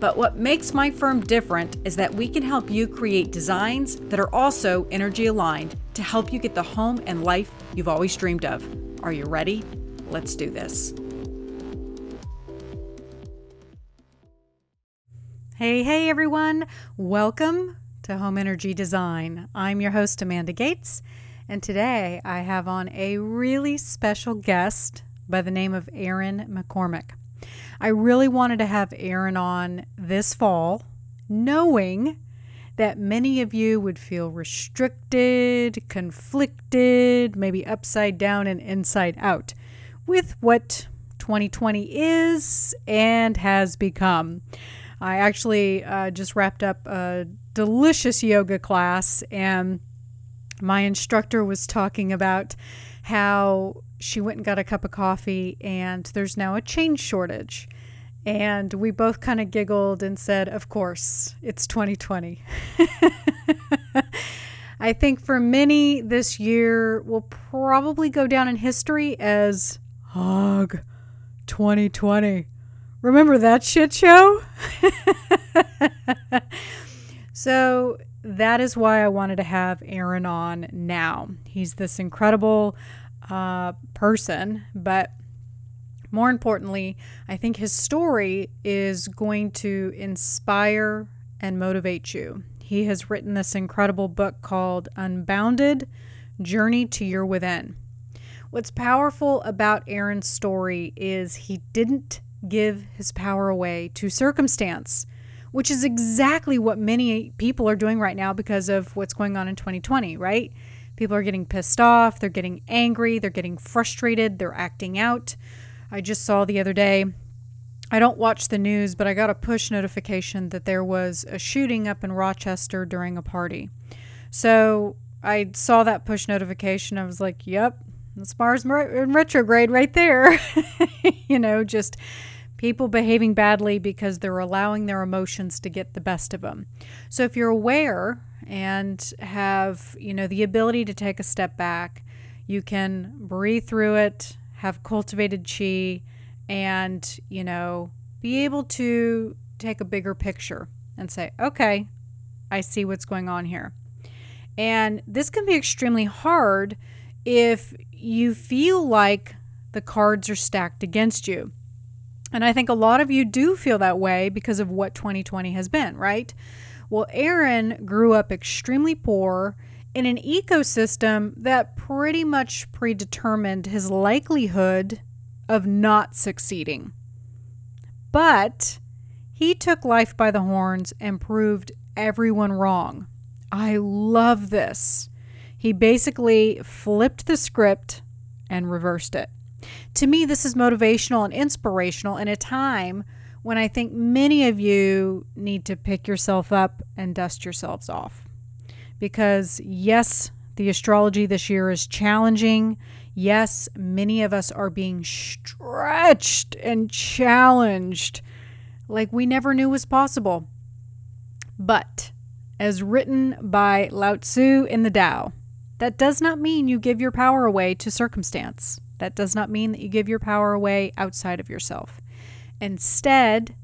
But what makes my firm different is that we can help you create designs that are also energy aligned to help you get the home and life you've always dreamed of. Are you ready? Let's do this. Hey, hey everyone. Welcome to Home Energy Design. I'm your host, Amanda Gates, and today I have on a really special guest by the name of Aaron McCormick. I really wanted to have Aaron on this fall, knowing that many of you would feel restricted, conflicted, maybe upside down and inside out with what 2020 is and has become. I actually uh, just wrapped up a delicious yoga class, and my instructor was talking about how she went and got a cup of coffee, and there's now a change shortage. And we both kind of giggled and said, Of course, it's 2020. I think for many, this year will probably go down in history as Hog 2020. Remember that shit show? so that is why I wanted to have Aaron on now. He's this incredible uh, person, but more importantly, I think his story is going to inspire and motivate you. He has written this incredible book called Unbounded Journey to Your Within. What's powerful about Aaron's story is he didn't give his power away to circumstance, which is exactly what many people are doing right now because of what's going on in 2020, right? People are getting pissed off, they're getting angry, they're getting frustrated, they're acting out. I just saw the other day, I don't watch the news, but I got a push notification that there was a shooting up in Rochester during a party. So I saw that push notification. I was like, yep, that's Mars in retrograde right there. you know, just people behaving badly because they're allowing their emotions to get the best of them. So if you're aware and have, you know, the ability to take a step back, you can breathe through it, have cultivated chi and, you know, be able to take a bigger picture and say, "Okay, I see what's going on here." And this can be extremely hard if you feel like the cards are stacked against you. And I think a lot of you do feel that way because of what 2020 has been, right? Well, Aaron grew up extremely poor in an ecosystem that pretty much predetermined his likelihood of not succeeding. But he took life by the horns and proved everyone wrong. I love this. He basically flipped the script and reversed it. To me, this is motivational and inspirational in a time when I think many of you need to pick yourself up and dust yourselves off. Because, yes, the astrology this year is challenging. Yes, many of us are being stretched and challenged like we never knew was possible. But, as written by Lao Tzu in the Tao, that does not mean you give your power away to circumstance. That does not mean that you give your power away outside of yourself. Instead,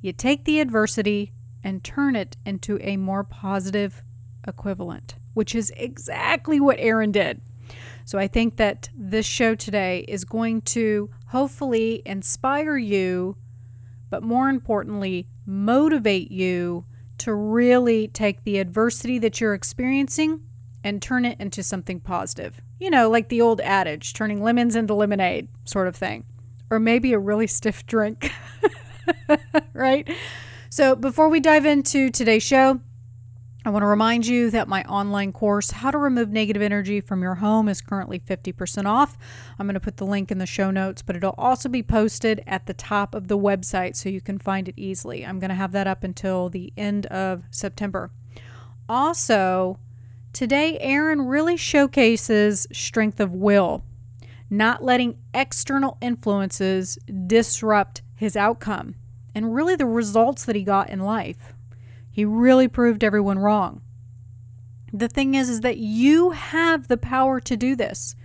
you take the adversity and turn it into a more positive equivalent, which is exactly what Aaron did. So I think that this show today is going to hopefully inspire you, but more importantly, motivate you to really take the adversity that you're experiencing and turn it into something positive. You know, like the old adage, turning lemons into lemonade sort of thing. Or maybe a really stiff drink. right? So, before we dive into today's show, I want to remind you that my online course, How to Remove Negative Energy from Your Home, is currently 50% off. I'm going to put the link in the show notes, but it'll also be posted at the top of the website so you can find it easily. I'm going to have that up until the end of September. also, today, Aaron really showcases strength of will, not letting external influences disrupt his outcome and really the results that he got in life. He really proved everyone wrong. The thing is is that you have the power to do this.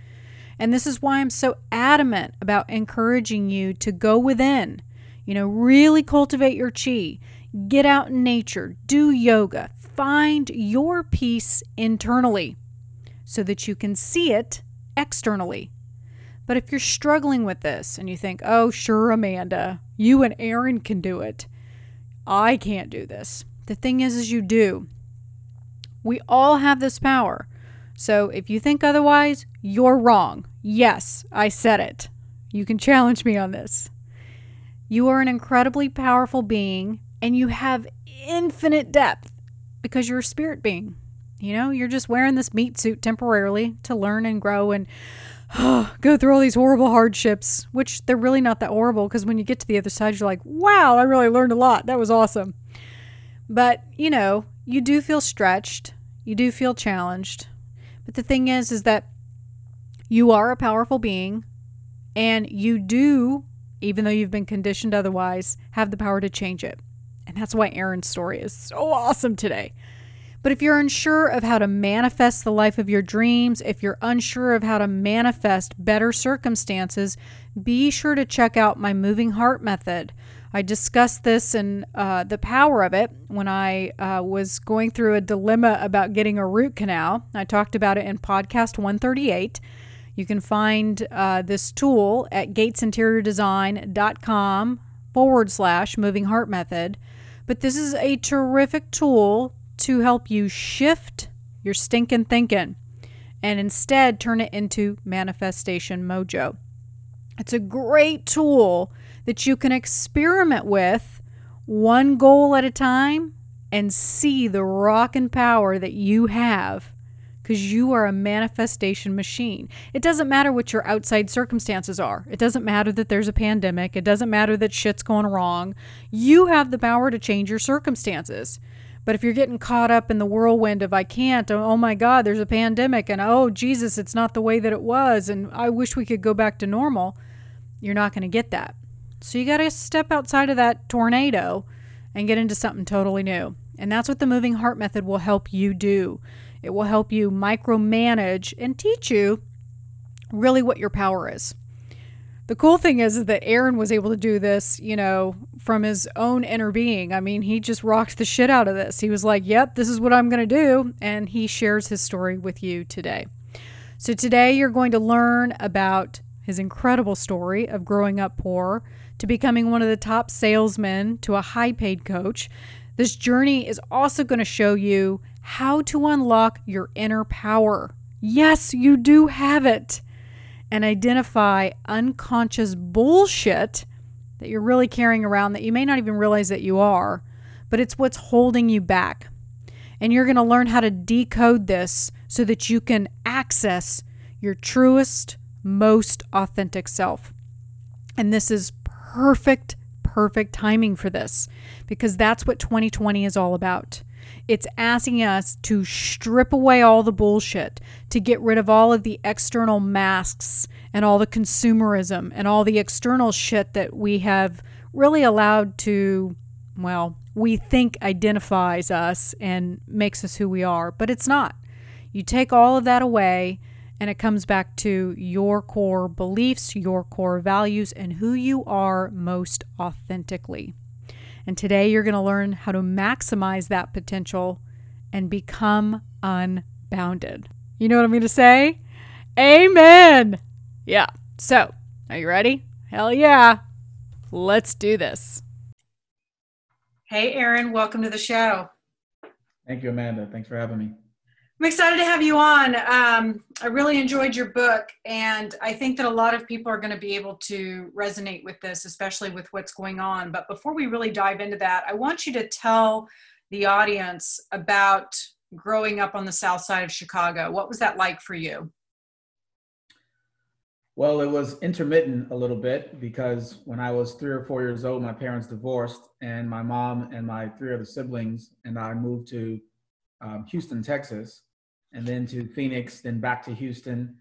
And this is why I'm so adamant about encouraging you to go within, you know, really cultivate your chi, get out in nature, do yoga, find your peace internally so that you can see it externally. But if you're struggling with this and you think, oh, sure, Amanda, you and Aaron can do it, I can't do this. The thing is, is you do. We all have this power. So if you think otherwise, you're wrong. Yes, I said it. You can challenge me on this. You are an incredibly powerful being and you have infinite depth because you're a spirit being. You know, you're just wearing this meat suit temporarily to learn and grow and oh, go through all these horrible hardships, which they're really not that horrible because when you get to the other side, you're like, wow, I really learned a lot. That was awesome. But, you know, you do feel stretched, you do feel challenged. But the thing is, is that you are a powerful being and you do, even though you've been conditioned otherwise, have the power to change it. And that's why Aaron's story is so awesome today. But if you're unsure of how to manifest the life of your dreams, if you're unsure of how to manifest better circumstances, be sure to check out my moving heart method. I discussed this and uh, the power of it when I uh, was going through a dilemma about getting a root canal. I talked about it in podcast 138. You can find uh, this tool at gatesinteriordesign.com forward slash moving heart method. But this is a terrific tool to help you shift your stinking thinking and instead turn it into manifestation mojo. It's a great tool that you can experiment with one goal at a time and see the rock and power that you have because you are a manifestation machine. It doesn't matter what your outside circumstances are. It doesn't matter that there's a pandemic. It doesn't matter that shit's going wrong. You have the power to change your circumstances. But if you're getting caught up in the whirlwind of I can't, oh, oh my God, there's a pandemic, and oh Jesus, it's not the way that it was, and I wish we could go back to normal, you're not going to get that. So you got to step outside of that tornado and get into something totally new. And that's what the moving heart method will help you do. It will help you micromanage and teach you really what your power is the cool thing is, is that Aaron was able to do this, you know, from his own inner being. I mean, he just rocked the shit out of this. He was like, yep, this is what I'm going to do. And he shares his story with you today. So today you're going to learn about his incredible story of growing up poor to becoming one of the top salesmen to a high paid coach. This journey is also going to show you how to unlock your inner power. Yes, you do have it and identify unconscious bullshit that you're really carrying around that you may not even realize that you are, but it's what's holding you back. And you're going to learn how to decode this so that you can access your truest, most authentic self. And this is perfect, perfect timing for this because that's what 2020 is all about. It's asking us to strip away all the bullshit, to get rid of all of the external masks and all the consumerism and all the external shit that we have really allowed to, well, we think identifies us and makes us who we are, but it's not. You take all of that away, and it comes back to your core beliefs, your core values, and who you are most authentically. And today you're going to learn how to maximize that potential and become unbounded. You know what I'm going to say? Amen. Yeah. So, are you ready? Hell yeah. Let's do this. Hey, Aaron, welcome to the show. Thank you, Amanda. Thanks for having me. I'm excited to have you on. Um, I really enjoyed your book, and I think that a lot of people are going to be able to resonate with this, especially with what's going on. But before we really dive into that, I want you to tell the audience about growing up on the south side of Chicago. What was that like for you? Well, it was intermittent a little bit because when I was three or four years old, my parents divorced, and my mom and my three other siblings and I moved to um, Houston, Texas, and then to Phoenix, then back to Houston.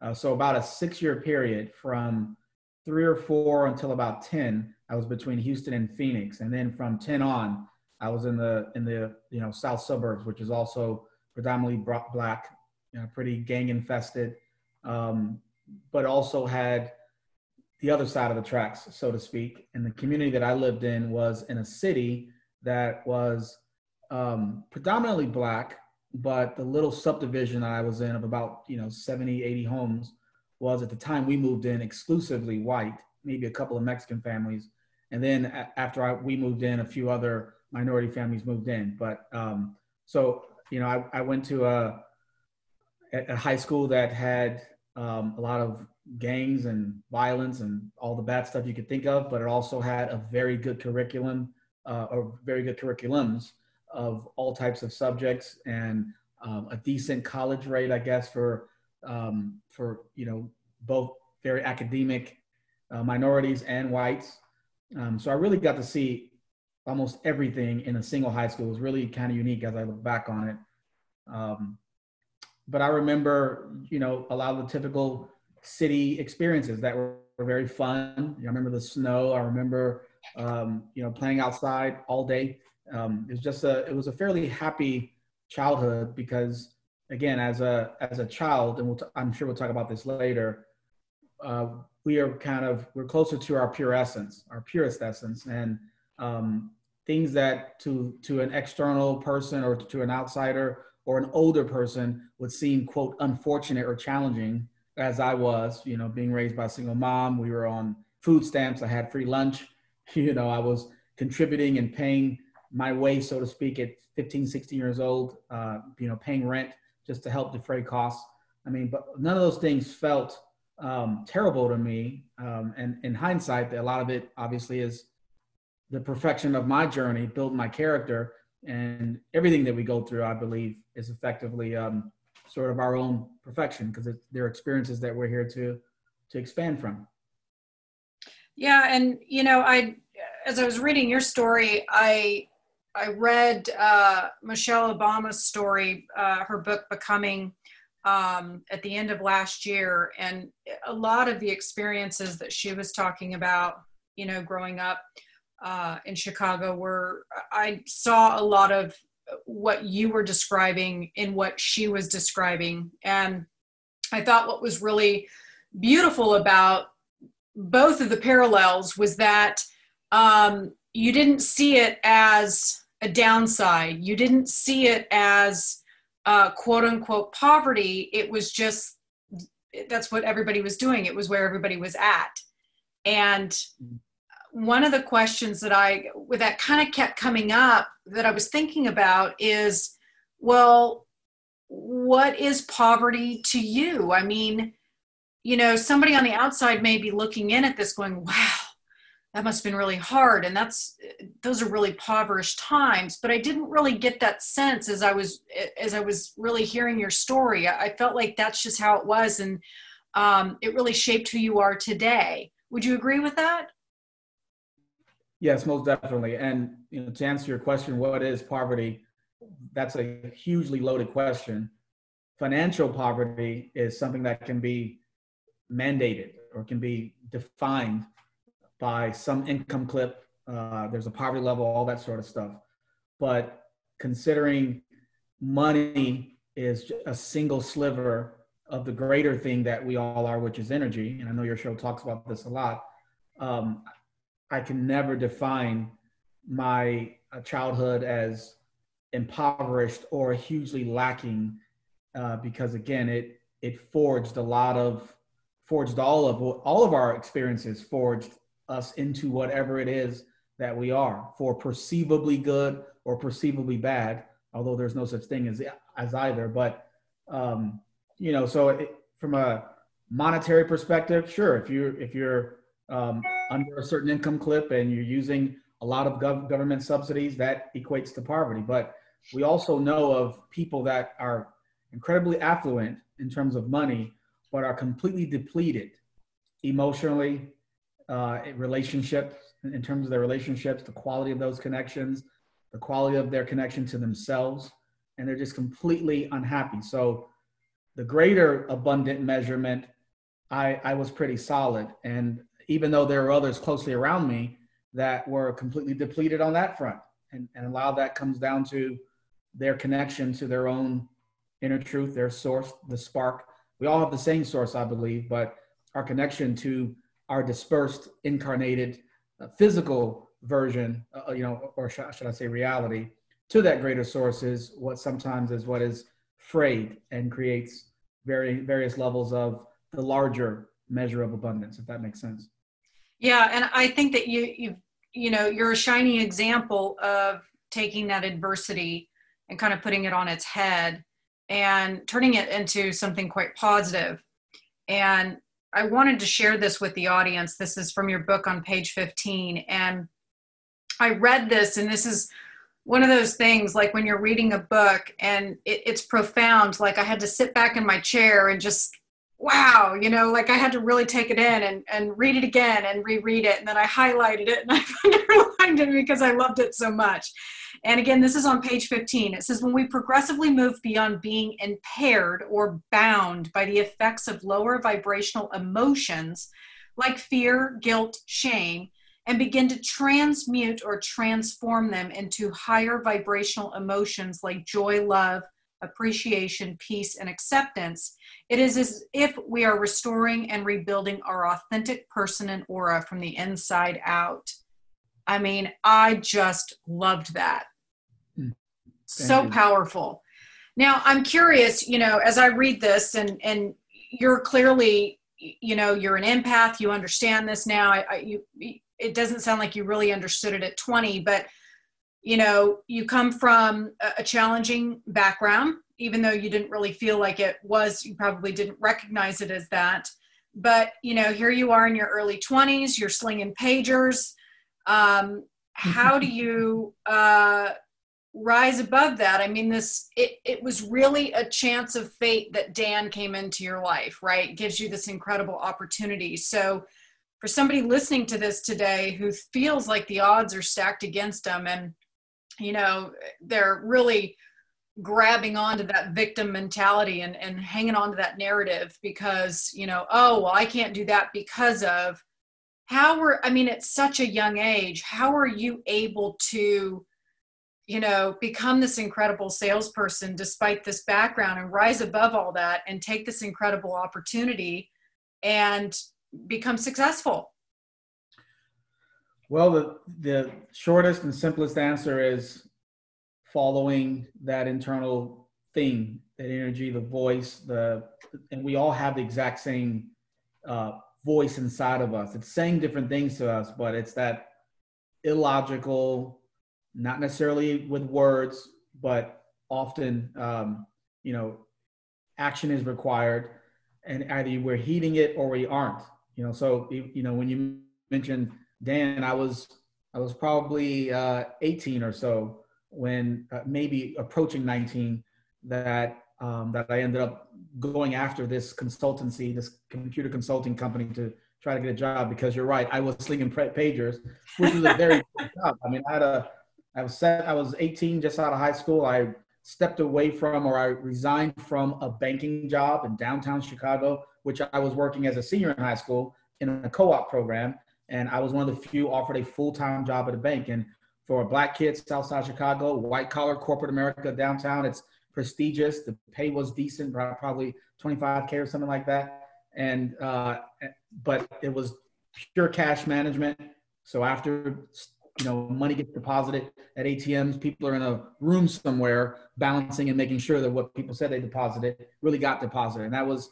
Uh, so about a six-year period from three or four until about 10, I was between Houston and Phoenix. And then from 10 on, I was in the, in the, you know, South suburbs, which is also predominantly black, you know, pretty gang infested, um, but also had the other side of the tracks, so to speak. And the community that I lived in was in a city that was um, predominantly black, but the little subdivision I was in of about, you know, 70, 80 homes was at the time we moved in exclusively white, maybe a couple of Mexican families. And then after I, we moved in, a few other minority families moved in. But um, so, you know, I, I went to a, a high school that had um, a lot of gangs and violence and all the bad stuff you could think of, but it also had a very good curriculum uh, or very good curriculums of all types of subjects and um, a decent college rate, I guess, for um, for you know both very academic uh, minorities and whites. Um, so I really got to see almost everything in a single high school. It was really kind of unique as I look back on it. Um, but I remember, you know, a lot of the typical city experiences that were, were very fun. I remember the snow. I remember, um, you know, playing outside all day. Um, it was just a, it was a fairly happy childhood because, again, as a as a child, and we'll t- I'm sure we'll talk about this later. Uh, we are kind of we're closer to our pure essence, our purest essence, and um, things that to to an external person or to an outsider or an older person would seem quote unfortunate or challenging as I was, you know, being raised by a single mom, we were on food stamps. I had free lunch. You know, I was contributing and paying my way, so to speak, at 15, 16 years old, uh, you know, paying rent just to help defray costs. I mean, but none of those things felt um, terrible to me. Um, and in hindsight, a lot of it obviously is the perfection of my journey, build my character, and everything that we go through, I believe, is effectively um, sort of our own perfection because they're experiences that we're here to to expand from. Yeah, and you know, I as I was reading your story, I I read uh, Michelle Obama's story, uh, her book Becoming, um, at the end of last year, and a lot of the experiences that she was talking about, you know, growing up uh, in Chicago, were I saw a lot of what you were describing in what she was describing. And I thought what was really beautiful about both of the parallels was that um, you didn't see it as a downside. You didn't see it as uh, quote unquote poverty. It was just that's what everybody was doing. It was where everybody was at. And one of the questions that I that kind of kept coming up that I was thinking about is, well, what is poverty to you? I mean, you know, somebody on the outside may be looking in at this going, wow, that must have been really hard. And that's, those are really impoverished times. But I didn't really get that sense as I was, as I was really hearing your story. I felt like that's just how it was. And um, it really shaped who you are today. Would you agree with that? Yes, most definitely. And you know, to answer your question, what is poverty? That's a hugely loaded question. Financial poverty is something that can be mandated or can be defined by some income clip. Uh, there's a poverty level, all that sort of stuff. But considering money is a single sliver of the greater thing that we all are, which is energy, and I know your show talks about this a lot. Um, I can never define my uh, childhood as impoverished or hugely lacking uh, because again it it forged a lot of forged all of all of our experiences forged us into whatever it is that we are for perceivably good or perceivably bad although there's no such thing as as either but um, you know so it, from a monetary perspective sure if you're, if you're um, under a certain income clip and you're using a lot of gov- government subsidies, that equates to poverty. But we also know of people that are incredibly affluent in terms of money, but are completely depleted emotionally, uh, relationships, in terms of their relationships, the quality of those connections, the quality of their connection to themselves. and they're just completely unhappy. So the greater abundant measurement, I, I was pretty solid. And even though there were others closely around me that were completely depleted on that front. And, and a lot of that comes down to their connection to their own inner truth, their source, the spark. We all have the same source, I believe, but our connection to our dispersed, incarnated, uh, physical version, uh, you know, or sh- should I say reality, to that greater source is what sometimes is what is frayed and creates very various levels of the larger measure of abundance, if that makes sense. Yeah, and I think that you you you know you're a shining example of taking that adversity and kind of putting it on its head and turning it into something quite positive. And I wanted to share this with the audience. This is from your book on page 15. And I read this, and this is one of those things like when you're reading a book and it, it's profound. Like I had to sit back in my chair and just, wow, you know, like I had to really take it in and, and read it again and reread it. And then I highlighted it and I underlined it because I loved it so much. And again, this is on page 15. It says, when we progressively move beyond being impaired or bound by the effects of lower vibrational emotions like fear, guilt, shame, and begin to transmute or transform them into higher vibrational emotions like joy, love, appreciation, peace, and acceptance, it is as if we are restoring and rebuilding our authentic person and aura from the inside out. I mean, I just loved that. So powerful. Now, I'm curious, you know, as I read this and and you're clearly you know you're an empath you understand this now. I, I, you it doesn't sound like you really understood it at 20 but you know you come from a challenging background even though you didn't really feel like it was you probably didn't recognize it as that. But you know here you are in your early 20s you're slinging pagers. Um, how do you uh, rise above that i mean this it, it was really a chance of fate that dan came into your life right? Gives you this incredible opportunity. So for somebody listening to this today who feels like the odds are stacked against them and you know they're really grabbing onto that victim mentality and, and hanging on to that narrative because you know oh well i can't do that because of how were i mean at such a young age how are you able to you know become this incredible salesperson despite this background and rise above all that and take this incredible opportunity and become successful? Well, the, the shortest and simplest answer is following that internal thing, that energy, the voice, the and we all have the exact same uh, voice inside of us. It's saying different things to us, but it's that illogical, not necessarily with words, but often, um, you know, action is required, and either we're heeding it or we aren't. You know, so you know when you mentioned Dan, I was I was probably uh, 18 or so when uh, maybe approaching 19 that um, that I ended up going after this consultancy, this computer consulting company to try to get a job because you're right, I was slinging pagers, which was a very job. I mean, I had a I was set, I was 18 just out of high school. I stepped away from or I resigned from a banking job in downtown Chicago which I was working as a senior in high school in a co-op program, and I was one of the few offered a full-time job at a bank. And for black kids, Southside Chicago, white collar corporate America downtown, it's prestigious. The pay was decent, probably 25k or something like that. And uh, but it was pure cash management. So after you know money gets deposited at ATMs, people are in a room somewhere balancing and making sure that what people said they deposited really got deposited. And that was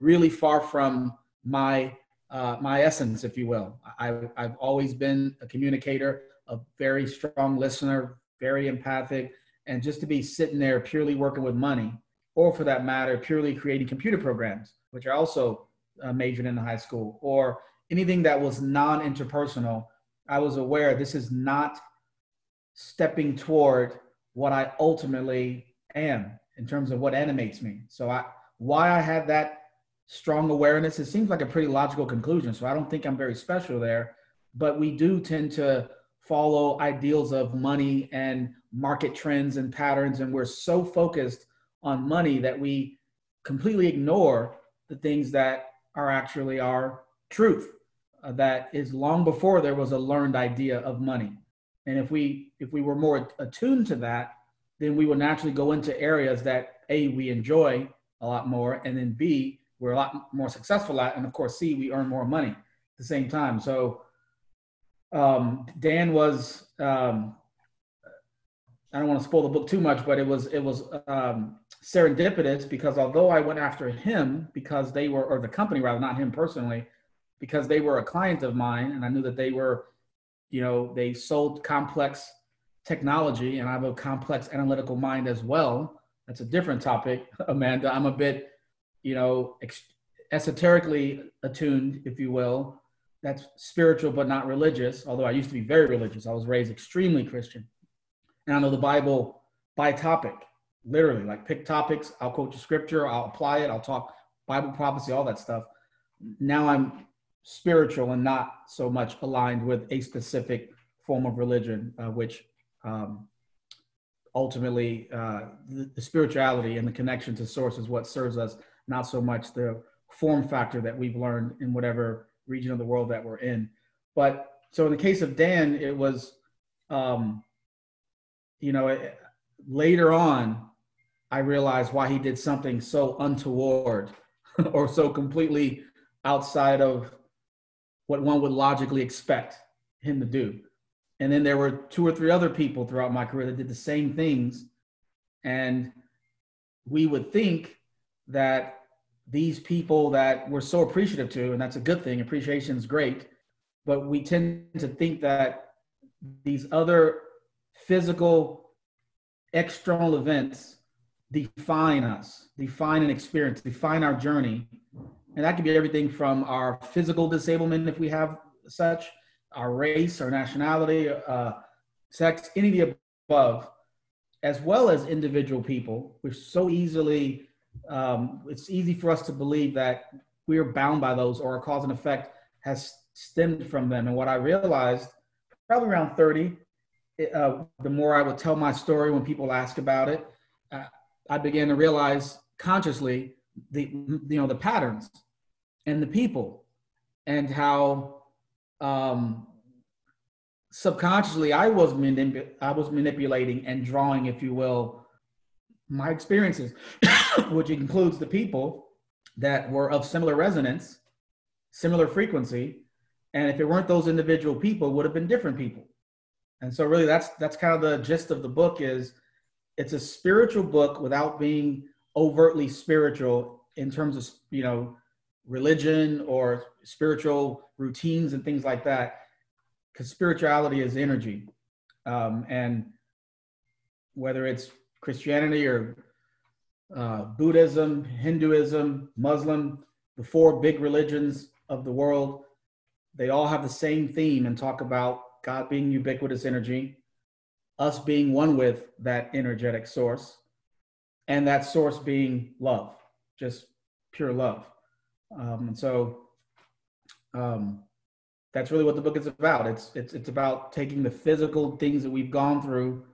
really far from my uh, my essence, if you will. I've, I've always been a communicator, a very strong listener, very empathic, and just to be sitting there purely working with money, or for that matter, purely creating computer programs, which I also uh, majored in high school, or anything that was non-interpersonal, I was aware this is not stepping toward what I ultimately am in terms of what animates me. So I, why I had that strong awareness. It seems like a pretty logical conclusion. So I don't think I'm very special there, but we do tend to follow ideals of money and market trends and patterns. And we're so focused on money that we completely ignore the things that are actually our truth. Uh, that is long before there was a learned idea of money. And if we if we were more attuned to that, then we would naturally go into areas that a we enjoy a lot more, and then b we're a lot more successful at, and of course c we earn more money at the same time. So um, Dan was um, I don't want to spoil the book too much, but it was it was um, serendipitous because although I went after him because they were or the company rather not him personally because they were a client of mine and I knew that they were you know they sold complex technology and I have a complex analytical mind as well. That's a different topic, Amanda. I'm a bit you know esoterically attuned, if you will, that's spiritual but not religious. Although I used to be very religious, I was raised extremely Christian, and I know the Bible by topic, literally. Like pick topics, I'll quote the scripture, I'll apply it, I'll talk Bible prophecy, all that stuff. Now I'm spiritual and not so much aligned with a specific form of religion, uh, which um, ultimately uh, the, the, spirituality and the connection to source is what serves us, not so much the form factor that we've learned in whatever region of the world that we're in. But so in the case of Dan, it was, um, you know, it, later on, I realized why he did something so untoward or so completely outside of what one would logically expect him to do. And then there were two or three other people throughout my career that did the same things. And we would think that these people that we're so appreciative to, and that's a good thing, appreciation is great, but we tend to think that these other physical external events define us, define an experience, define our journey. And that could be everything from our physical disablement, if we have such, our race, our nationality, uh, sex, any of the above, as well as individual people, We're so easily um, it's easy for us to believe that we are bound by those or a cause and effect has stemmed from them. And what I realized probably around 30, uh, the more I would tell my story when people ask about it, uh, I began to realize consciously the, you know, the patterns and the people and how um, subconsciously I was, manip- I was manipulating and drawing, if you will, my experiences, which includes the people that were of similar resonance, similar frequency, and if it weren't those individual people, would have been different people. And so, really, that's that's kind of the gist of the book. Is it's a spiritual book without being overtly spiritual in terms of you know religion or spiritual routines and things like that because spirituality is energy um, and whether it's Christianity or uh, Buddhism, Hinduism, Muslim, the four big religions of the world, they all have the same theme and talk about God being ubiquitous energy, us being one with that energetic source, and that source being love, just pure love. Um, and so um, that's really what the book is about. It's, it's, it's about taking the physical things that we've gone through,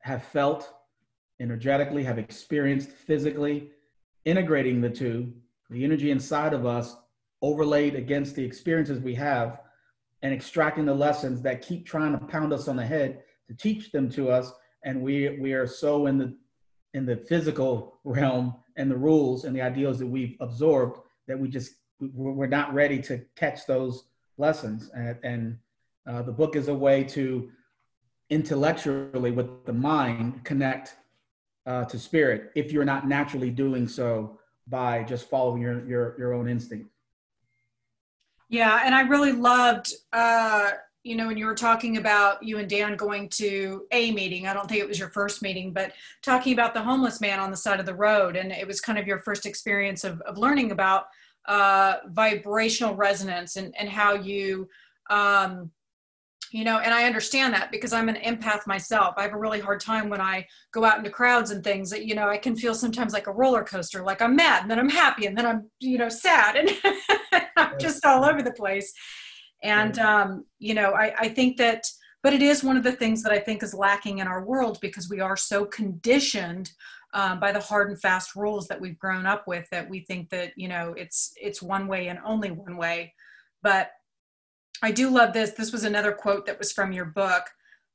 have felt, energetically, have experienced physically, integrating the two, the energy inside of us overlaid against the experiences we have, and extracting the lessons that keep trying to pound us on the head to teach them to us. And we we are so in the in the physical realm and the rules and the ideals that we've absorbed that we just we're not ready to catch those lessons. And, and uh, the book is a way to intellectually with the mind connect uh, to spirit if you're not naturally doing so by just following your your, your own instinct yeah and i really loved uh, you know when you were talking about you and dan going to a meeting i don't think it was your first meeting but talking about the homeless man on the side of the road and it was kind of your first experience of, of learning about uh, vibrational resonance and, and how you um, you know and i understand that because i'm an empath myself. I have a really hard time when i go out into crowds and things that you know i can feel sometimes like a roller coaster like i'm mad and then i'm happy and then i'm you know sad and i'm just all over the place and um, you know I, I think that but it is one of the things that I think is lacking in our world because we are so conditioned um, by the hard and fast rules that we've grown up with that we think that you know it's it's one way and only one way. But I do love this. This was another quote that was from your book.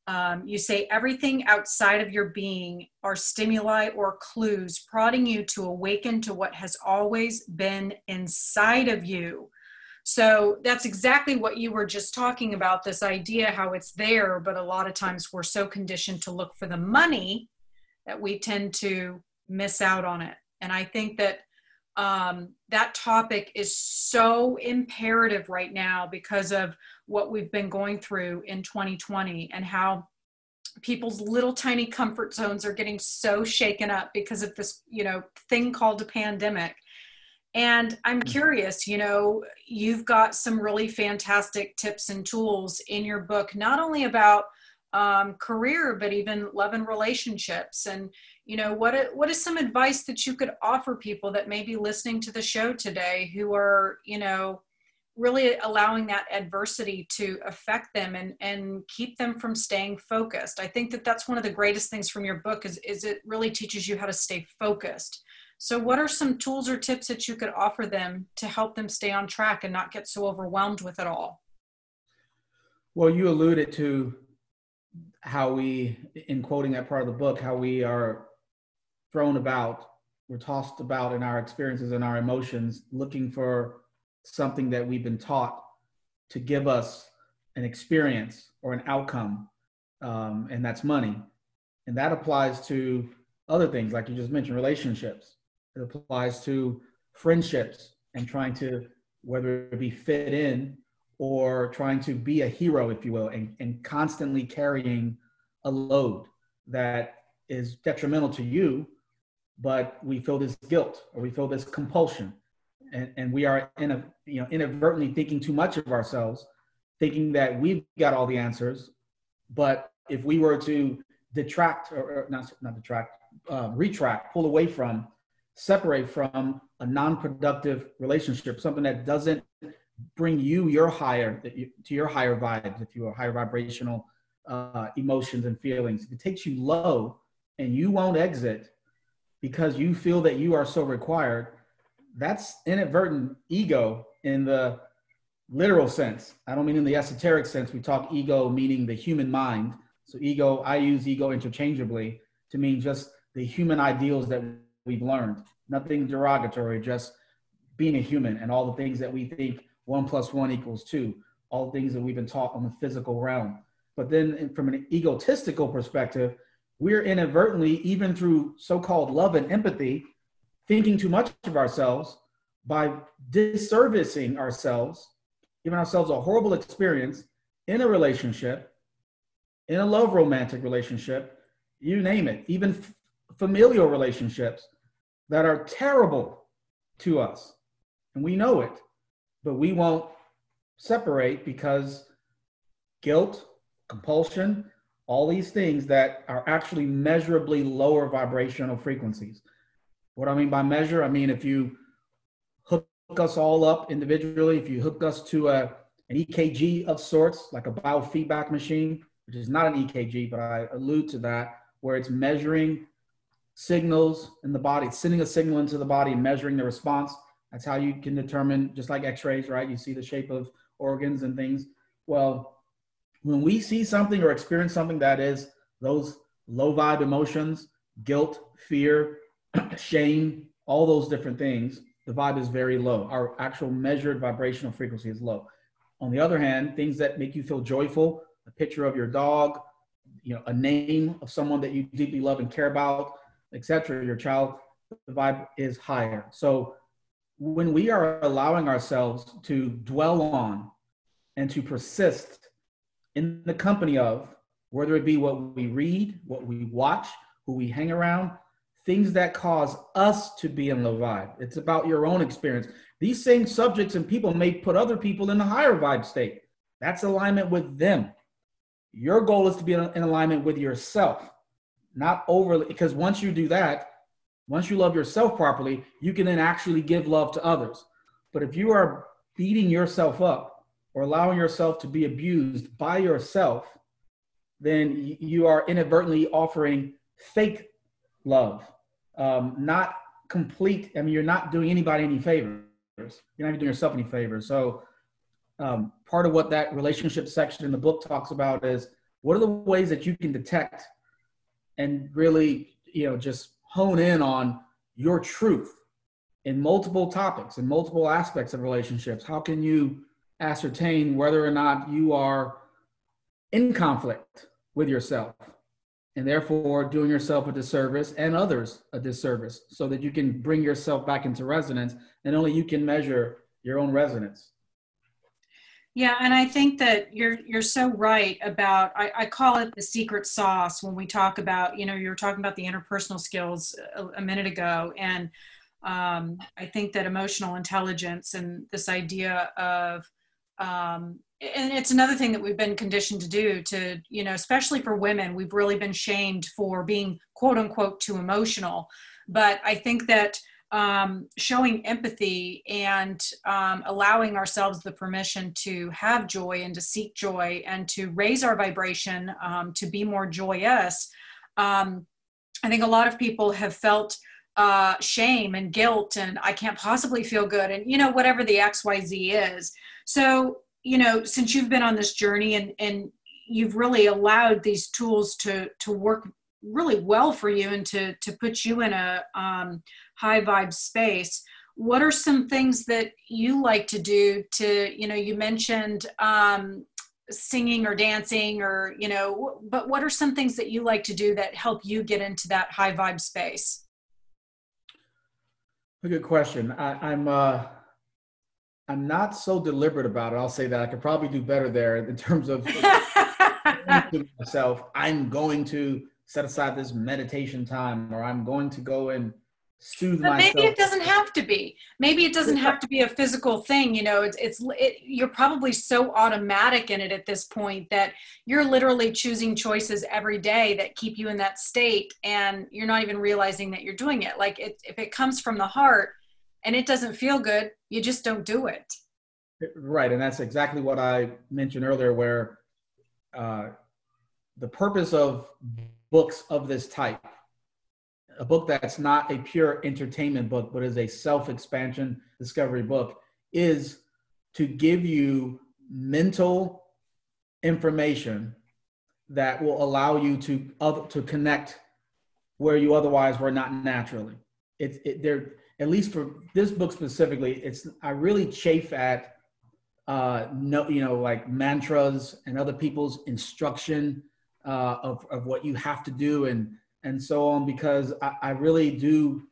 Um, you say everything outside of your being are stimuli or clues prodding you to awaken to what has always been inside of you. So that's exactly what you were just talking about this idea how it's there, but a lot of times we're so conditioned to look for the money that we tend to miss out on it. And I think that um, that topic is so imperative right now because of what we've been going through in 2020 and how people's little tiny comfort zones are getting so shaken up because of this you know thing called a pandemic and I'm mm-hmm. curious, you know, you've got some really fantastic tips and tools in your book, not only about um, career, but even love and relationships. And, you know, what, what is some advice that you could offer people that may be listening to the show today who are, you know, really allowing that adversity to affect them and, and keep them from staying focused? I think that that's one of the greatest things from your book is, is it really teaches you how to stay focused so, what are some tools or tips that you could offer them to help them stay on track and not get so overwhelmed with it all? Well, you alluded to how we, in quoting that part of the book, how we are thrown about, we're tossed about in our experiences and our emotions, looking for something that we've been taught to give us an experience or an outcome, um, and that's money. And that applies to other things, like you just mentioned, relationships. It applies to friendships and trying to, whether it be fit in or trying to be a hero, if you will, and, and constantly carrying a load that is detrimental to you, but we feel this guilt or we feel this compulsion. And, and we are in a, you know, inadvertently thinking too much of ourselves, thinking that we've got all the answers. But if we were to detract or, not, not detract, uh, retract, pull away from separate from a non-productive relationship, something that doesn't bring you your higher to your higher vibes, if you are higher vibrational uh, emotions and feelings. If it takes you low and you won't exit because you feel that you are so required, that's inadvertent ego in the literal sense. I don't mean in the esoteric sense. We talk ego meaning the human mind. So ego, I use ego interchangeably to mean just the human ideals that we've learned. Nothing derogatory, just being a human and all the things that we think one plus one equals two, all the things that we've been taught on the physical realm. But then from an egotistical perspective, we're inadvertently, even through so-called love and empathy, thinking too much of ourselves by disservicing ourselves, giving ourselves a horrible experience in a relationship, in a love romantic relationship, you name it, even familial relationships that are terrible to us. And we know it, but we won't separate because guilt, compulsion, all these things that are actually measurably lower vibrational frequencies. What I mean by measure, I mean if you hook us all up individually, if you hook us to a, an EKG of sorts, like a biofeedback machine, which is not an EKG, but I allude to that, where it's measuring signals in the body, sending a signal into the body and measuring the response. That's how you can determine, just like x-rays, right? You see the shape of organs and things. Well, when we see something or experience something that is those low vibe emotions, guilt, fear, shame, all those different things, the vibe is very low. Our actual measured vibrational frequency is low. On the other hand, things that make you feel joyful, a picture of your dog, you know, a name of someone that you deeply love and care about, etc., your child, the vibe is higher. So when we are allowing ourselves to dwell on and to persist in the company of, whether it be what we read, what we watch, who we hang around, things that cause us to be in low vibe. It's about your own experience. These same subjects and people may put other people in a higher vibe state. That's alignment with them. Your goal is to be in alignment with yourself not overly because once you do that once you love yourself properly you can then actually give love to others but if you are beating yourself up or allowing yourself to be abused by yourself then you are inadvertently offering fake love, um, not complete. I mean, you're not doing anybody any favors. You're not even doing yourself any favors. So, um, part of what that relationship section in the book talks about is what are the ways that you can detect and really, you know, just hone in on your truth in multiple topics in multiple aspects of relationships. How can you ascertain whether or not you are in conflict with yourself and therefore doing yourself a disservice and others a disservice so that you can bring yourself back into resonance and only you can measure your own resonance yeah and i think that you're you're so right about I, I call it the secret sauce when we talk about you know you were talking about the interpersonal skills a, a minute ago and um, i think that emotional intelligence and this idea of um, and it's another thing that we've been conditioned to do to you know especially for women we've really been shamed for being quote unquote too emotional. But i think that um, showing empathy and um, allowing ourselves the permission to have joy and to seek joy and to raise our vibration um, to be more joyous. Um, i think a lot of people have felt uh, shame and guilt and i can't possibly feel good and you know whatever the xyz is. So you know since you've been on this journey and and you've really allowed these tools to to work really well for you and to to put you in a um, high vibe space what are some things that you like to do to you know you mentioned um, singing or dancing or you know but what are some things that you like to do that help you get into that high vibe space a good question I, i'm uh I'm not so deliberate about it. I'll say that I could probably do better there in terms of myself. I'm going to set aside this meditation time, or I'm going to go and soothe but myself. Maybe it doesn't have to be. Maybe it doesn't have to be a physical thing. You know, it's it's it, you're probably so automatic in it at this point that you're literally choosing choices every day that keep you in that state, and you're not even realizing that you're doing it. Like it, if it comes from the heart and it doesn't feel good, you just don't do it. Right. And that's exactly what I mentioned earlier, where uh, the purpose of books of this type, a book that's not a pure entertainment book, but is a self expansion discovery book, is to give you mental information that will allow you to, to connect where you otherwise were not naturally. It, it, there, at least for this book specifically, it's I really chafe at uh, no, you know, like mantras and other people's instruction uh, of of what you have to do and and so on because I, I really do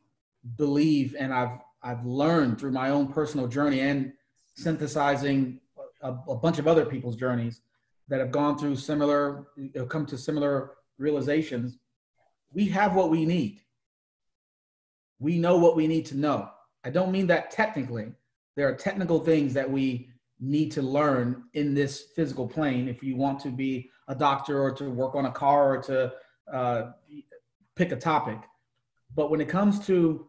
believe and I've I've learned through my own personal journey and synthesizing a, a bunch of other people's journeys that have gone through similar, come to similar realizations. We have what we need we know what we need to know. I don't mean that technically. There are technical things that we need to learn in this physical plane if you want to be a doctor or to work on a car or to uh, pick a topic. But when it comes to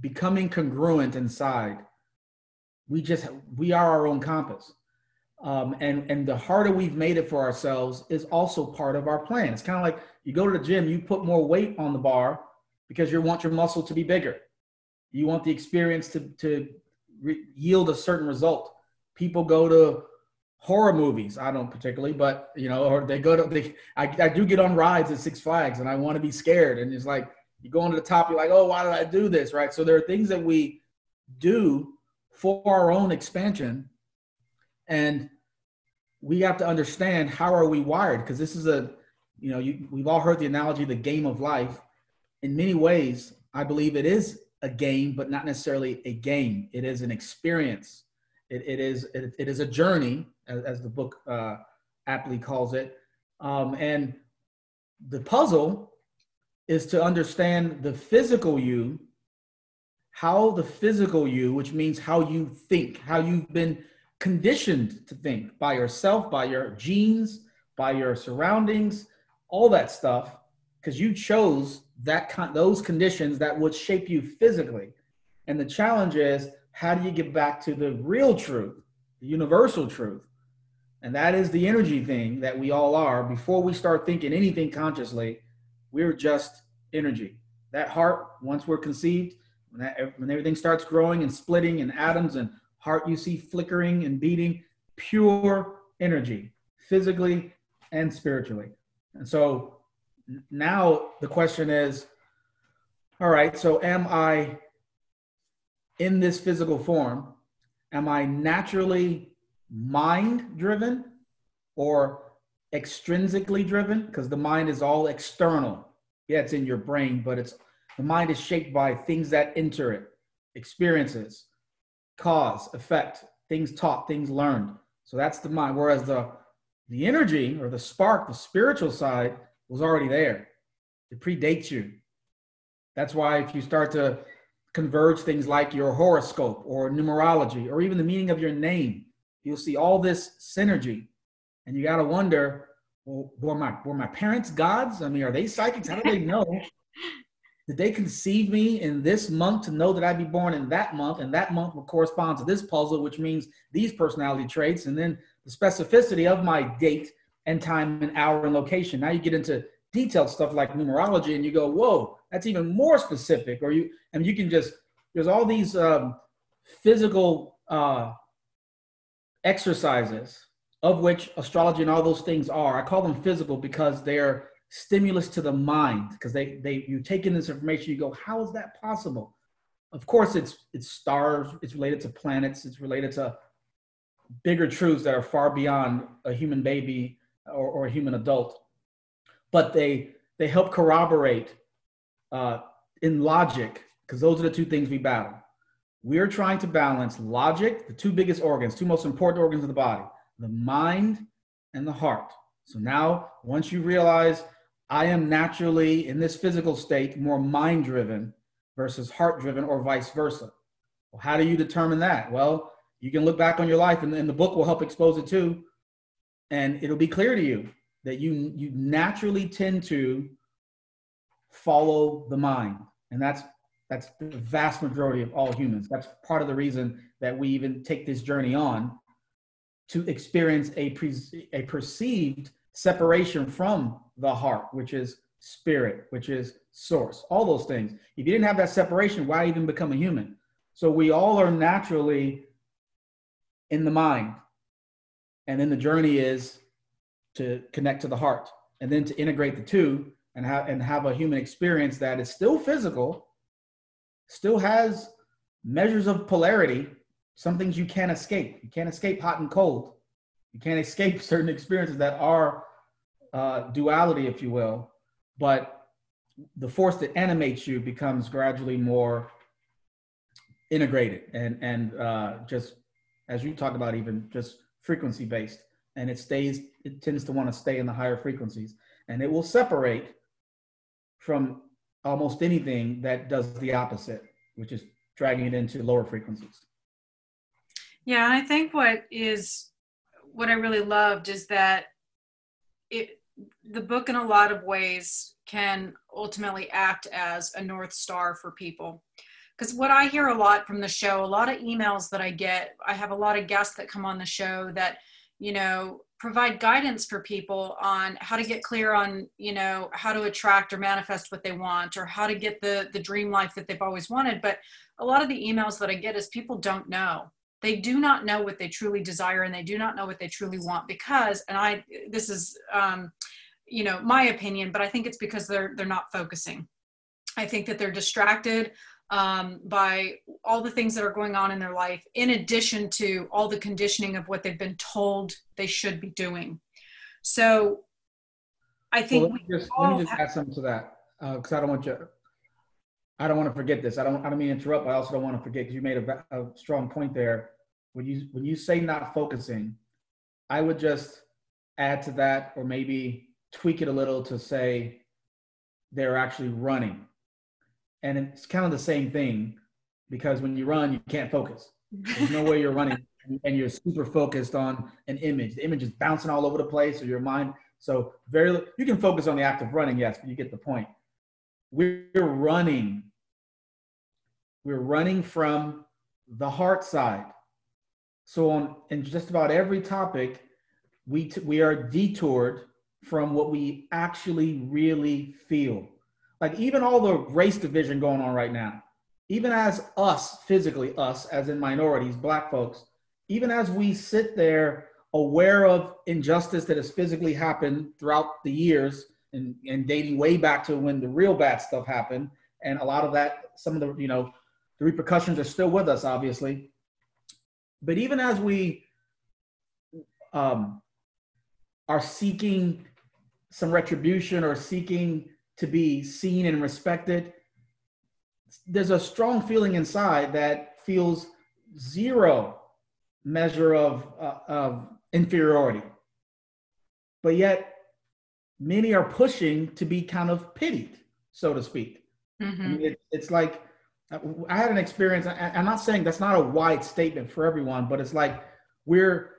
becoming congruent inside, we just we are our own compass. Um, and and the harder we've made it for ourselves is also part of our plan. It's kind of like you go to the gym, you put more weight on the bar, because you want your muscle to be bigger. You want the experience to, to re- yield a certain result. People go to horror movies. I don't particularly, but you know, or they go to, they, I, I do get on rides at Six Flags and I want to be scared. And it's like, you go into the top, you're like, oh, why did I do this? Right. So there are things that we do for our own expansion. And we have to understand how are we wired? Because this is a, you know, you, we've all heard the analogy, the game of life in many ways, I believe it is a game, but not necessarily a game. It is an experience. It, it is it, it is a journey, as, as the book uh, aptly calls it. Um, and the puzzle is to understand the physical you, how the physical you, which means how you think, how you've been conditioned to think by yourself, by your genes, by your surroundings, all that stuff, because you chose that con- those conditions that would shape you physically. And the challenge is how do you get back to the real truth, the universal truth? And that is the energy thing that we all are. Before we start thinking anything consciously, we're just energy. That heart, once we're conceived, when, that, when everything starts growing and splitting and atoms and heart you see flickering and beating, pure energy, physically and spiritually. And so now the question is all right, so am I in this physical form? Am I naturally mind driven or extrinsically driven? Because the mind is all external. Yeah, it's in your brain, but it's the mind is shaped by things that enter it, experiences, cause, effect, things taught, things learned. So that's the mind. Whereas the the energy or the spark, the spiritual side, was already there. It predates you. That's why if you start to converge things like your horoscope or numerology or even the meaning of your name, you'll see all this synergy. And you got to wonder, well, were my, were my parents gods? I mean, are they psychics? How do they know? Did they conceive me in this month to know that I'd be born in that month? And that month will correspond to this puzzle, which means these personality traits. And then the specificity of my date and time and hour and location. Now you get into detailed stuff like numerology and you go, whoa, that's even more specific. Or you, and you can just, there's all these um, physical uh, exercises of which astrology and all those things are. I call them physical because they're stimulus to the mind because they, they, you take in this information, you go, how is that possible? Of course, it's, it's stars, it's related to planets, it's related to bigger truths that are far beyond a human baby or, or a human adult but they they help corroborate uh, in logic because those are the two things we battle we're trying to balance logic the two biggest organs two most important organs of the body the mind and the heart. So now once you realize i am naturally in this physical state more mind driven versus heart driven or vice versa. Well, how do you determine that? Well you can look back on your life and, and the book will help expose it too. And it'll be clear to you that you you naturally tend to follow the mind. And that's that's the vast majority of all humans. That's part of the reason that we even take this journey on to experience a pre- a perceived separation from the heart which is spirit which is source all those things. If you didn't have that separation why even become a human? So we all are naturally in the mind. And then the journey is to connect to the heart and then to integrate the two and have and have a human experience that is still physical, still has measures of polarity, some things you can't escape. You can't escape hot and cold. You can't escape certain experiences that are uh, duality, if you will. But the force that animates you becomes gradually more integrated and and uh, just as you talk about, even just frequency based, and it stays, it tends to want to stay in the higher frequencies, and it will separate from almost anything that does the opposite, which is dragging it into lower frequencies. Yeah, and I think what is what I really loved is that it the book in a lot of ways can ultimately act as a north star for people because what I hear a lot from the show, a lot of emails that I get, I have a lot of guests that come on the show that, you know, provide guidance for people on how to get clear on, you know, how to attract or manifest what they want or how to get the the dream life that they've always wanted. But a lot of the emails that I get is people don't know. They do not know what they truly desire and they do not know what they truly want because, and I, this is, um, you know, my opinion, but I think it's because they're they're not focusing. I think that they're distracted um, by all the things that are going on in their life, in addition to all the conditioning of what they've been told they should be doing. So I think well, let, me just, let me just add something to that because uh, I don't want you. I don't want to forget this. I don't. I don't mean to interrupt. But I also don't want to forget because you made a, a strong point there. When you when you say not focusing, I would just add to that, or maybe tweak it a little to say they're actually running and it's kind of the same thing because when you run, you can't focus. There's no way you're running and you're super focused on an image. The image is bouncing all over the place, or your mind. So very, you can focus on the act of running, yes, but you get the point. We're running. We're running from the heart side. So on in just about every topic, we t- we are detoured from what we actually really feel. Like even all the race division going on right now, even as us physically, us as in minorities, black folks, even as we sit there aware of injustice that has physically happened throughout the years and, and dating way back to when the real bad stuff happened, and a lot of that, some of the you know, the repercussions are still with us, obviously. But even as we um, are seeking some retribution or seeking to be seen and respected, there's a strong feeling inside that feels zero measure of, uh, of inferiority. But yet, many are pushing to be kind of pitied, so to speak. Mm-hmm. I mean, it, it's like I had an experience. I, I'm not saying that's not a wide statement for everyone, but it's like we're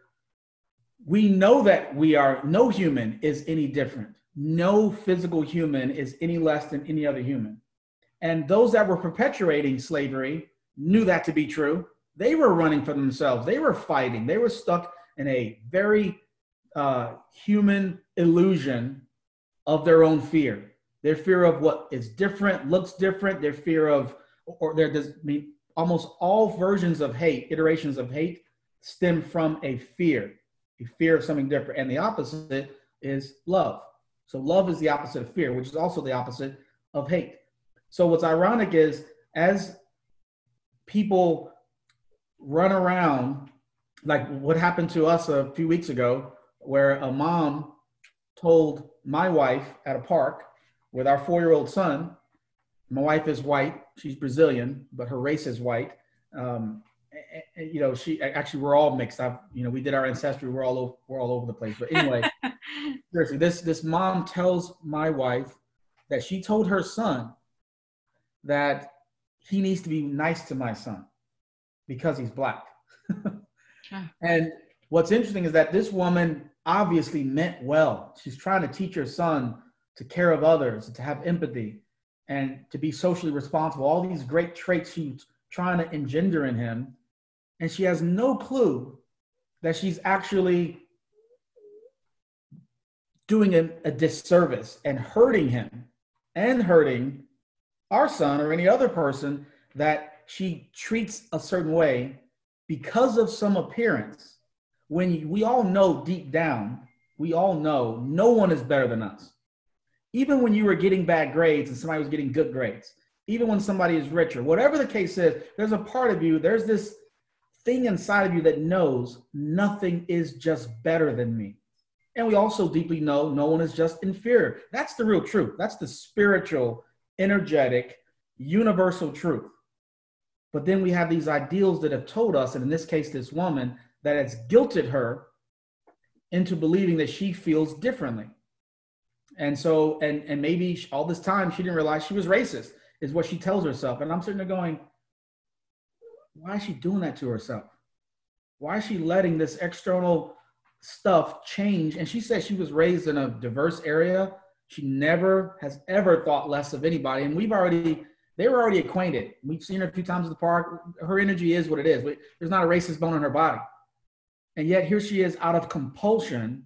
we know that we are no human is any different no physical human is any less than any other human. And those that were perpetuating slavery knew that to be true. They were running for themselves. They were fighting. They were stuck in a very uh, human illusion of their own fear. Their fear of what is different looks different. Their fear of or does I mean almost all versions of hate iterations of hate stem from a fear a fear of something different. And the opposite is love. So love is the opposite of fear, which is also the opposite of hate. So what's ironic is as people run around, like what happened to us a few weeks ago, where a mom told my wife at a park with our four year old son, my wife is white, she's Brazilian, but her race is white. Um, you know, she actually we're all mixed up. You know, we did our ancestry. We're all over, we're all over the place. But anyway, seriously, this this mom tells my wife that she told her son that he needs to be nice to my son because he's black. and what's interesting is that this woman obviously meant well. She's trying to teach her son to care of others, to have empathy, and to be socially responsible. All these great traits she's trying to engender in him and she has no clue that she's actually doing a, a disservice and hurting him and hurting our son or any other person that she treats a certain way because of some appearance. When we all know deep down we all know no one is better than us. Even when you were getting bad grades and somebody was getting good grades even when somebody is richer whatever the case is there's a part of you there's this thing inside of you that knows nothing is just better than me. And we also deeply know no one is just inferior. That's the real truth. That's the spiritual, energetic, universal truth. But then we have these ideals that have told us, and in this case, this woman, that has guilted her into believing that she feels differently. And so, and and maybe all this time she didn't realize she was racist, is what she tells herself. And I'm sitting there going, why is she doing that to herself? Why is she letting this external stuff change? And she said she was raised in a diverse area. She never has ever thought less of anybody. And we've already, they were already acquainted. We've seen her a few times at the park. Her energy is what it is. There's not a racist bone in her body. And yet here she is out of compulsion,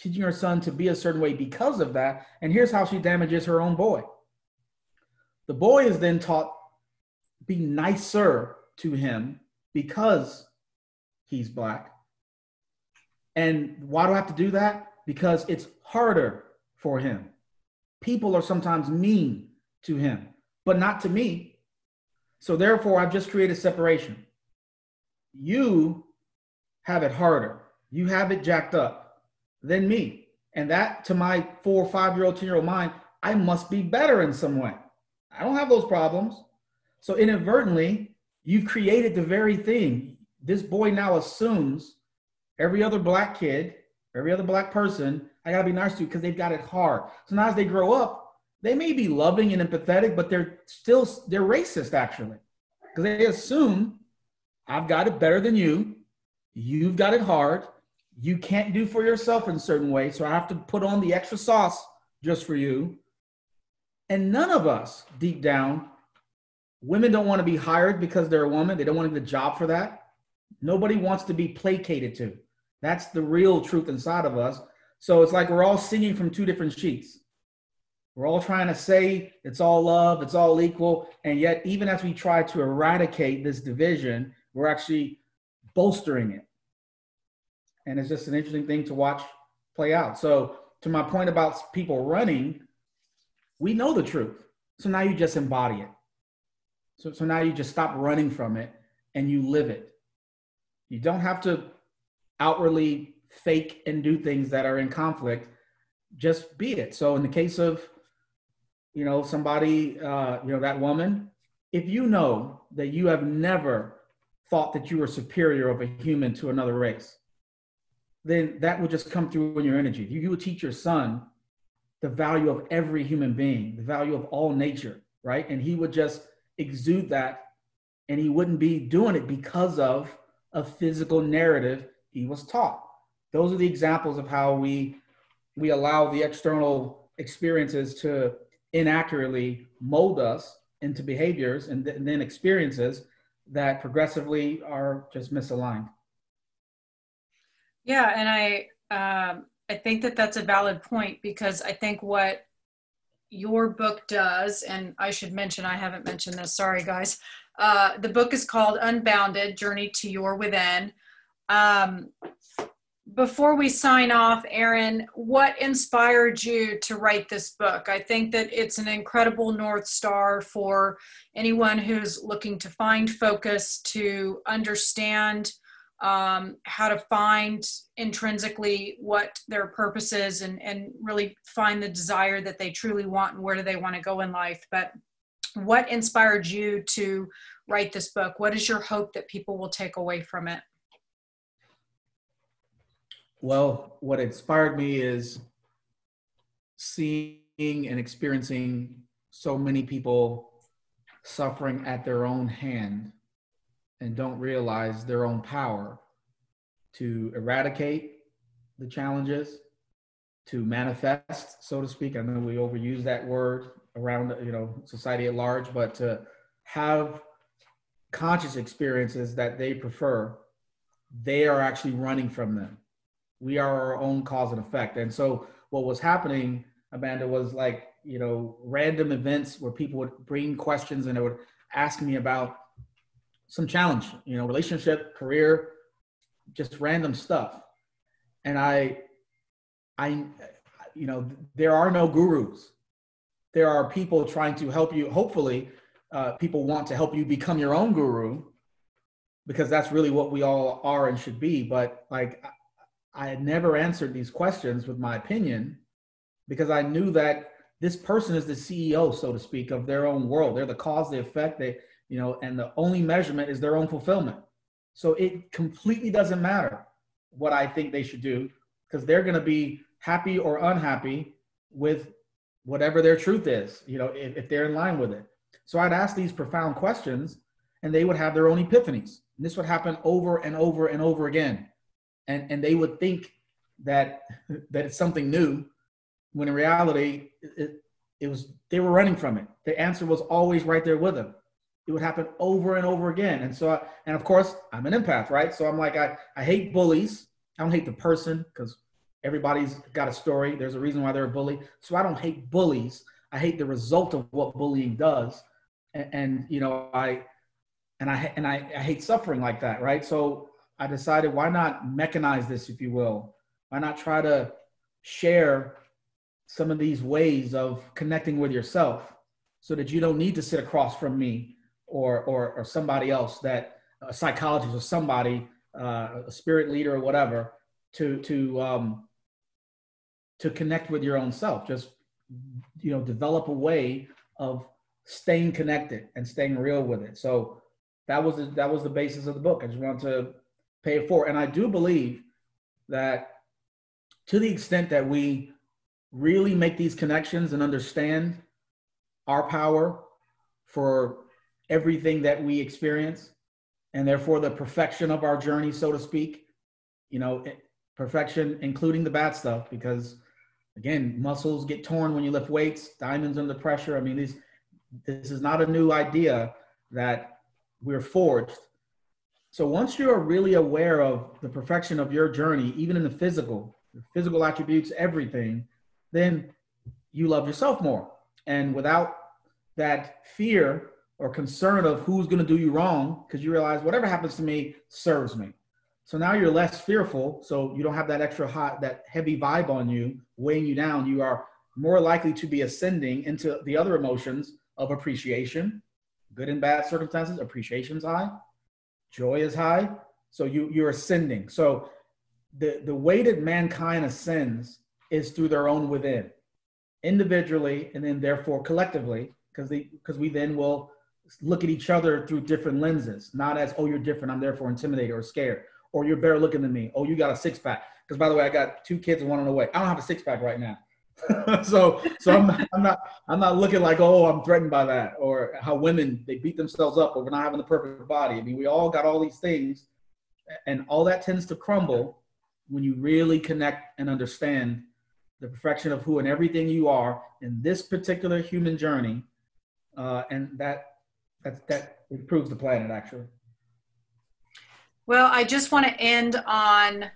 teaching her son to be a certain way because of that. And here's how she damages her own boy. The boy is then taught be nicer to him because he's black. And why do I have to do that? Because it's harder for him. People are sometimes mean to him, but not to me. So therefore, I've just created separation. You have it harder. You have it jacked up than me. And that to my four five year old, 10 year old mind, I must be better in some way. I don't have those problems. So inadvertently, You've created the very thing. This boy now assumes every other black kid, every other black person, I gotta be nice to because they've got it hard. So now as they grow up, they may be loving and empathetic, but they're still they're racist actually. Because they assume I've got it better than you, you've got it hard, you can't do for yourself in certain ways, so I have to put on the extra sauce just for you. And none of us deep down Women don't want to be hired because they're a woman. They don't want to get a job for that. Nobody wants to be placated to. That's the real truth inside of us. So it's like we're all singing from two different sheets. We're all trying to say it's all love, it's all equal. And yet, even as we try to eradicate this division, we're actually bolstering it. And it's just an interesting thing to watch play out. So, to my point about people running, we know the truth. So now you just embody it. So, so now you just stop running from it and you live it. You don't have to outwardly fake and do things that are in conflict. Just be it. So in the case of, you know, somebody, uh, you know, that woman, if you know that you have never thought that you were superior of a human to another race, then that would just come through in your energy. You, you would teach your son the value of every human being, the value of all nature, right? And he would just exude that and he wouldn't be doing it because of a physical narrative he was taught. Those are the examples of how we we allow the external experiences to inaccurately mold us into behaviors and, th- and then experiences that progressively are just misaligned. Yeah, and I um, I think that that's a valid point because I think what your book does, and I should mention I haven't mentioned this. Sorry, guys. Uh, the book is called Unbounded: Journey to Your Within. Um, before we sign off, Aaron, what inspired you to write this book? I think that it's an incredible North Star for anyone who's looking to find focus, to understand um, how to find intrinsically what their purpose is and, and really find the desire that they truly want and where do they want to go in life. But what inspired you to write this book? What is your hope that people will take away from it? Well, what inspired me is seeing and experiencing so many people suffering at their own hand and don't realize their own power to eradicate the challenges, to manifest, so to speak. I know we overuse that word around you know society at large, but to have conscious experiences that they prefer, they are actually running from them. We are our own cause and effect. And so what was happening, Amanda, was like, you know, random events where people would bring questions and they would ask me about some challenge, you know, relationship, career, just random stuff. And I, I, you know, there are no gurus. There are people trying to help you. Hopefully, uh, people want to help you become your own guru because that's really what we all are and should be. But like, I had never answered these questions with my opinion because I knew that this person is the CEO, so to speak, of their own world. They're the cause, the effect. They you know, and the only measurement is their own fulfillment. So it completely doesn't matter what I think they should do because they're going to be happy or unhappy with whatever their truth is, you know, if, if they're in line with it. So I'd ask these profound questions and they would have their own epiphanies. And this would happen over and over and over again. And, and they would think that, that it's something new when in reality, it, it was, they were running from it. The answer was always right there with them it would happen over and over again. And so, I, and of course, I'm an empath, right? So I'm like, I, I hate bullies. I don't hate the person because everybody's got a story. There's a reason why they're a bully. So I don't hate bullies. I hate the result of what bullying does. And, and you know, I, and I, and I, I hate suffering like that, right? So I decided, why not mechanize this, if you will? Why not try to share some of these ways of connecting with yourself so that you don't need to sit across from me or or, or somebody else that a psychologist or somebody uh, a spirit leader or whatever to to um, to connect with your own self. Just you know develop a way of staying connected and staying real with it. So that was the, that was the basis of the book. I just wanted to pay it forward. And i do believe that to the extent that we really make these connections and understand our power for everything that we experience and therefore the perfection of our journey so to speak you know perfection including the bad stuff because again muscles get torn when you lift weights diamonds under pressure i mean these this is not a new idea that we're forged So once you are really aware of the perfection of your journey, even in the physical, physical attributes, everything, then you love yourself more. And without that fear or concern of who's going to do you wrong, because you realize whatever happens to me serves me. So now you're less fearful. So you don't have that extra hot, that heavy vibe on you weighing you down. You are more likely to be ascending into the other emotions of appreciation, good and bad circumstances. Appreciation's high, joy is high. So you you're ascending. So the the way that mankind ascends is through their own within, individually, and then therefore collectively, because they because we then will look at each other through different lenses, not as oh you're different, I'm therefore intimidated or scared, or you're better looking than me. Oh, you got a six pack. Because by the way, I got two kids and one on the way. I don't have a six pack right now. so so I'm, I'm not I'm not looking like oh I'm threatened by that or how women they beat themselves up over not having the perfect body. I mean we all got all these things, and all that tends to crumble when you really connect and understand the perfection of who and everything you are in this particular human journey, uh, and that that that improves the planet actually. Well, I just want to end on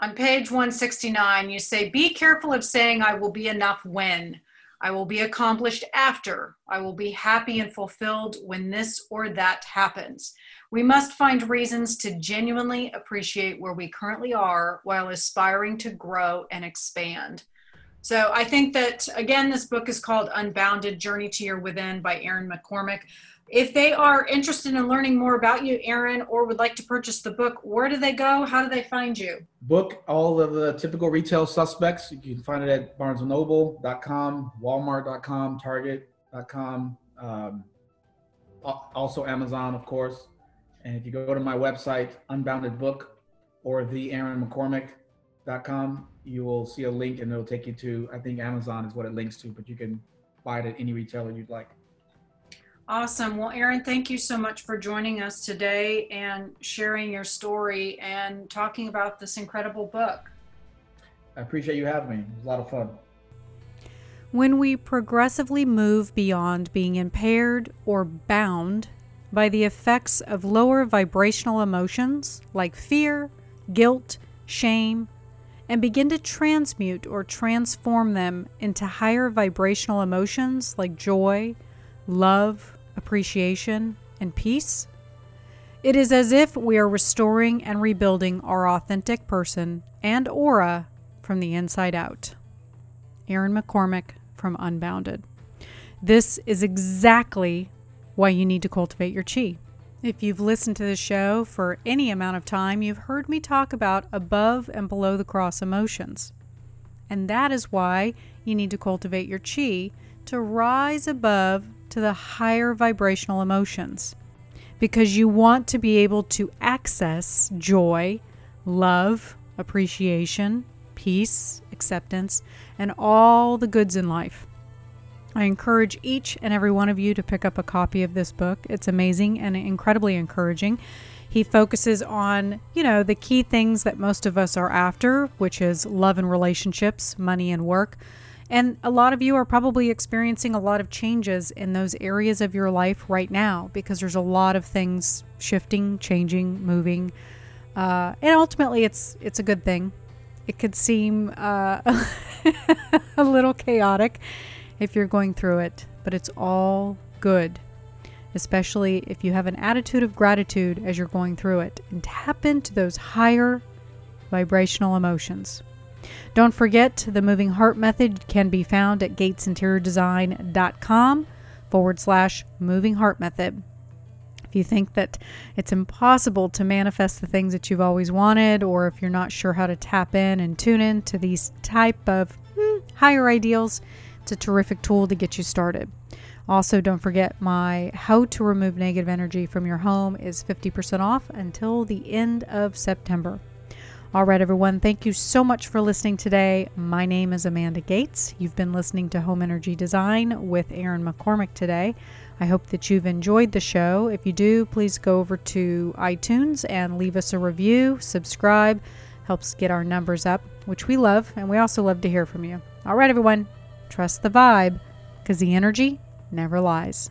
on page 169, you say, Be careful of saying, I will be enough when. I will be accomplished after. I will be happy and fulfilled when this or that happens. We must find reasons to genuinely appreciate where we currently are while aspiring to grow and expand. So I think that, again, this book is called Unbounded Journey to Your Within by Aaron McCormick. If they are interested in learning more about you, Aaron, or would like to purchase the book, where do they go? How do they find you? Book all of the typical retail suspects. You can find it at barnesandnoble.com, walmart.com, target.com, um, also Amazon, of course. And if you go to my website, Unbounded Book, or the Aaron McCormick.com, you will see a link and it'll take you to, I think Amazon is what it links to, but you can buy it at any retailer you'd like. Awesome. Well, Aaron, thank you so much for joining us today and sharing your story and talking about this incredible book. I appreciate you having me. It was a lot of fun. When we progressively move beyond being impaired or bound by the effects of lower vibrational emotions like fear, guilt, shame, and begin to transmute or transform them into higher vibrational emotions like joy, love, appreciation, and peace, it is as if we are restoring and rebuilding our authentic person and aura from the inside out. Aaron McCormick from Unbounded. This is exactly why you need to cultivate your chi. If you've listened to the show for any amount of time, you've heard me talk about above and below the cross emotions. And that is why you need to cultivate your chi to rise above to the higher vibrational emotions because you want to be able to access joy, love, appreciation, peace, acceptance, and all the goods in life. I encourage each and every one of you to pick up a copy of this book. It's amazing and incredibly encouraging. He focuses on, you know, the key things that most of us are after, which is love and relationships, money and work and a lot of you are probably experiencing a lot of changes in those areas of your life right now because there's a lot of things shifting, changing, moving. Uh, and ultimately, it's it's a good thing. It could seem uh, a little chaotic if you're going through it, but it's all good, especially if you have an attitude of gratitude as you're going through it and tap into those higher vibrational emotions. Don't forget, the moving heart method can be found at gatesinteriordesign.com forward slash moving heart method. If you think that it's impossible to manifest the things that you've always wanted, or if you're not sure how to tap in and tune in to these type of hmm, higher ideals, it's a terrific tool to get you started. Also, don't forget my How to Remove Negative Energy from Your Home is 50% off until the end of September. All right, everyone, thank you so much for listening today. My name is Amanda Gates. You've been listening to Home Energy Design with Aaron McCormick today. I hope that you've enjoyed the show. If you do, please go over to iTunes and leave us a review, subscribe, helps get our numbers up, which we love, and we also love to hear from you. All right, everyone, trust the vibe because the energy never lies.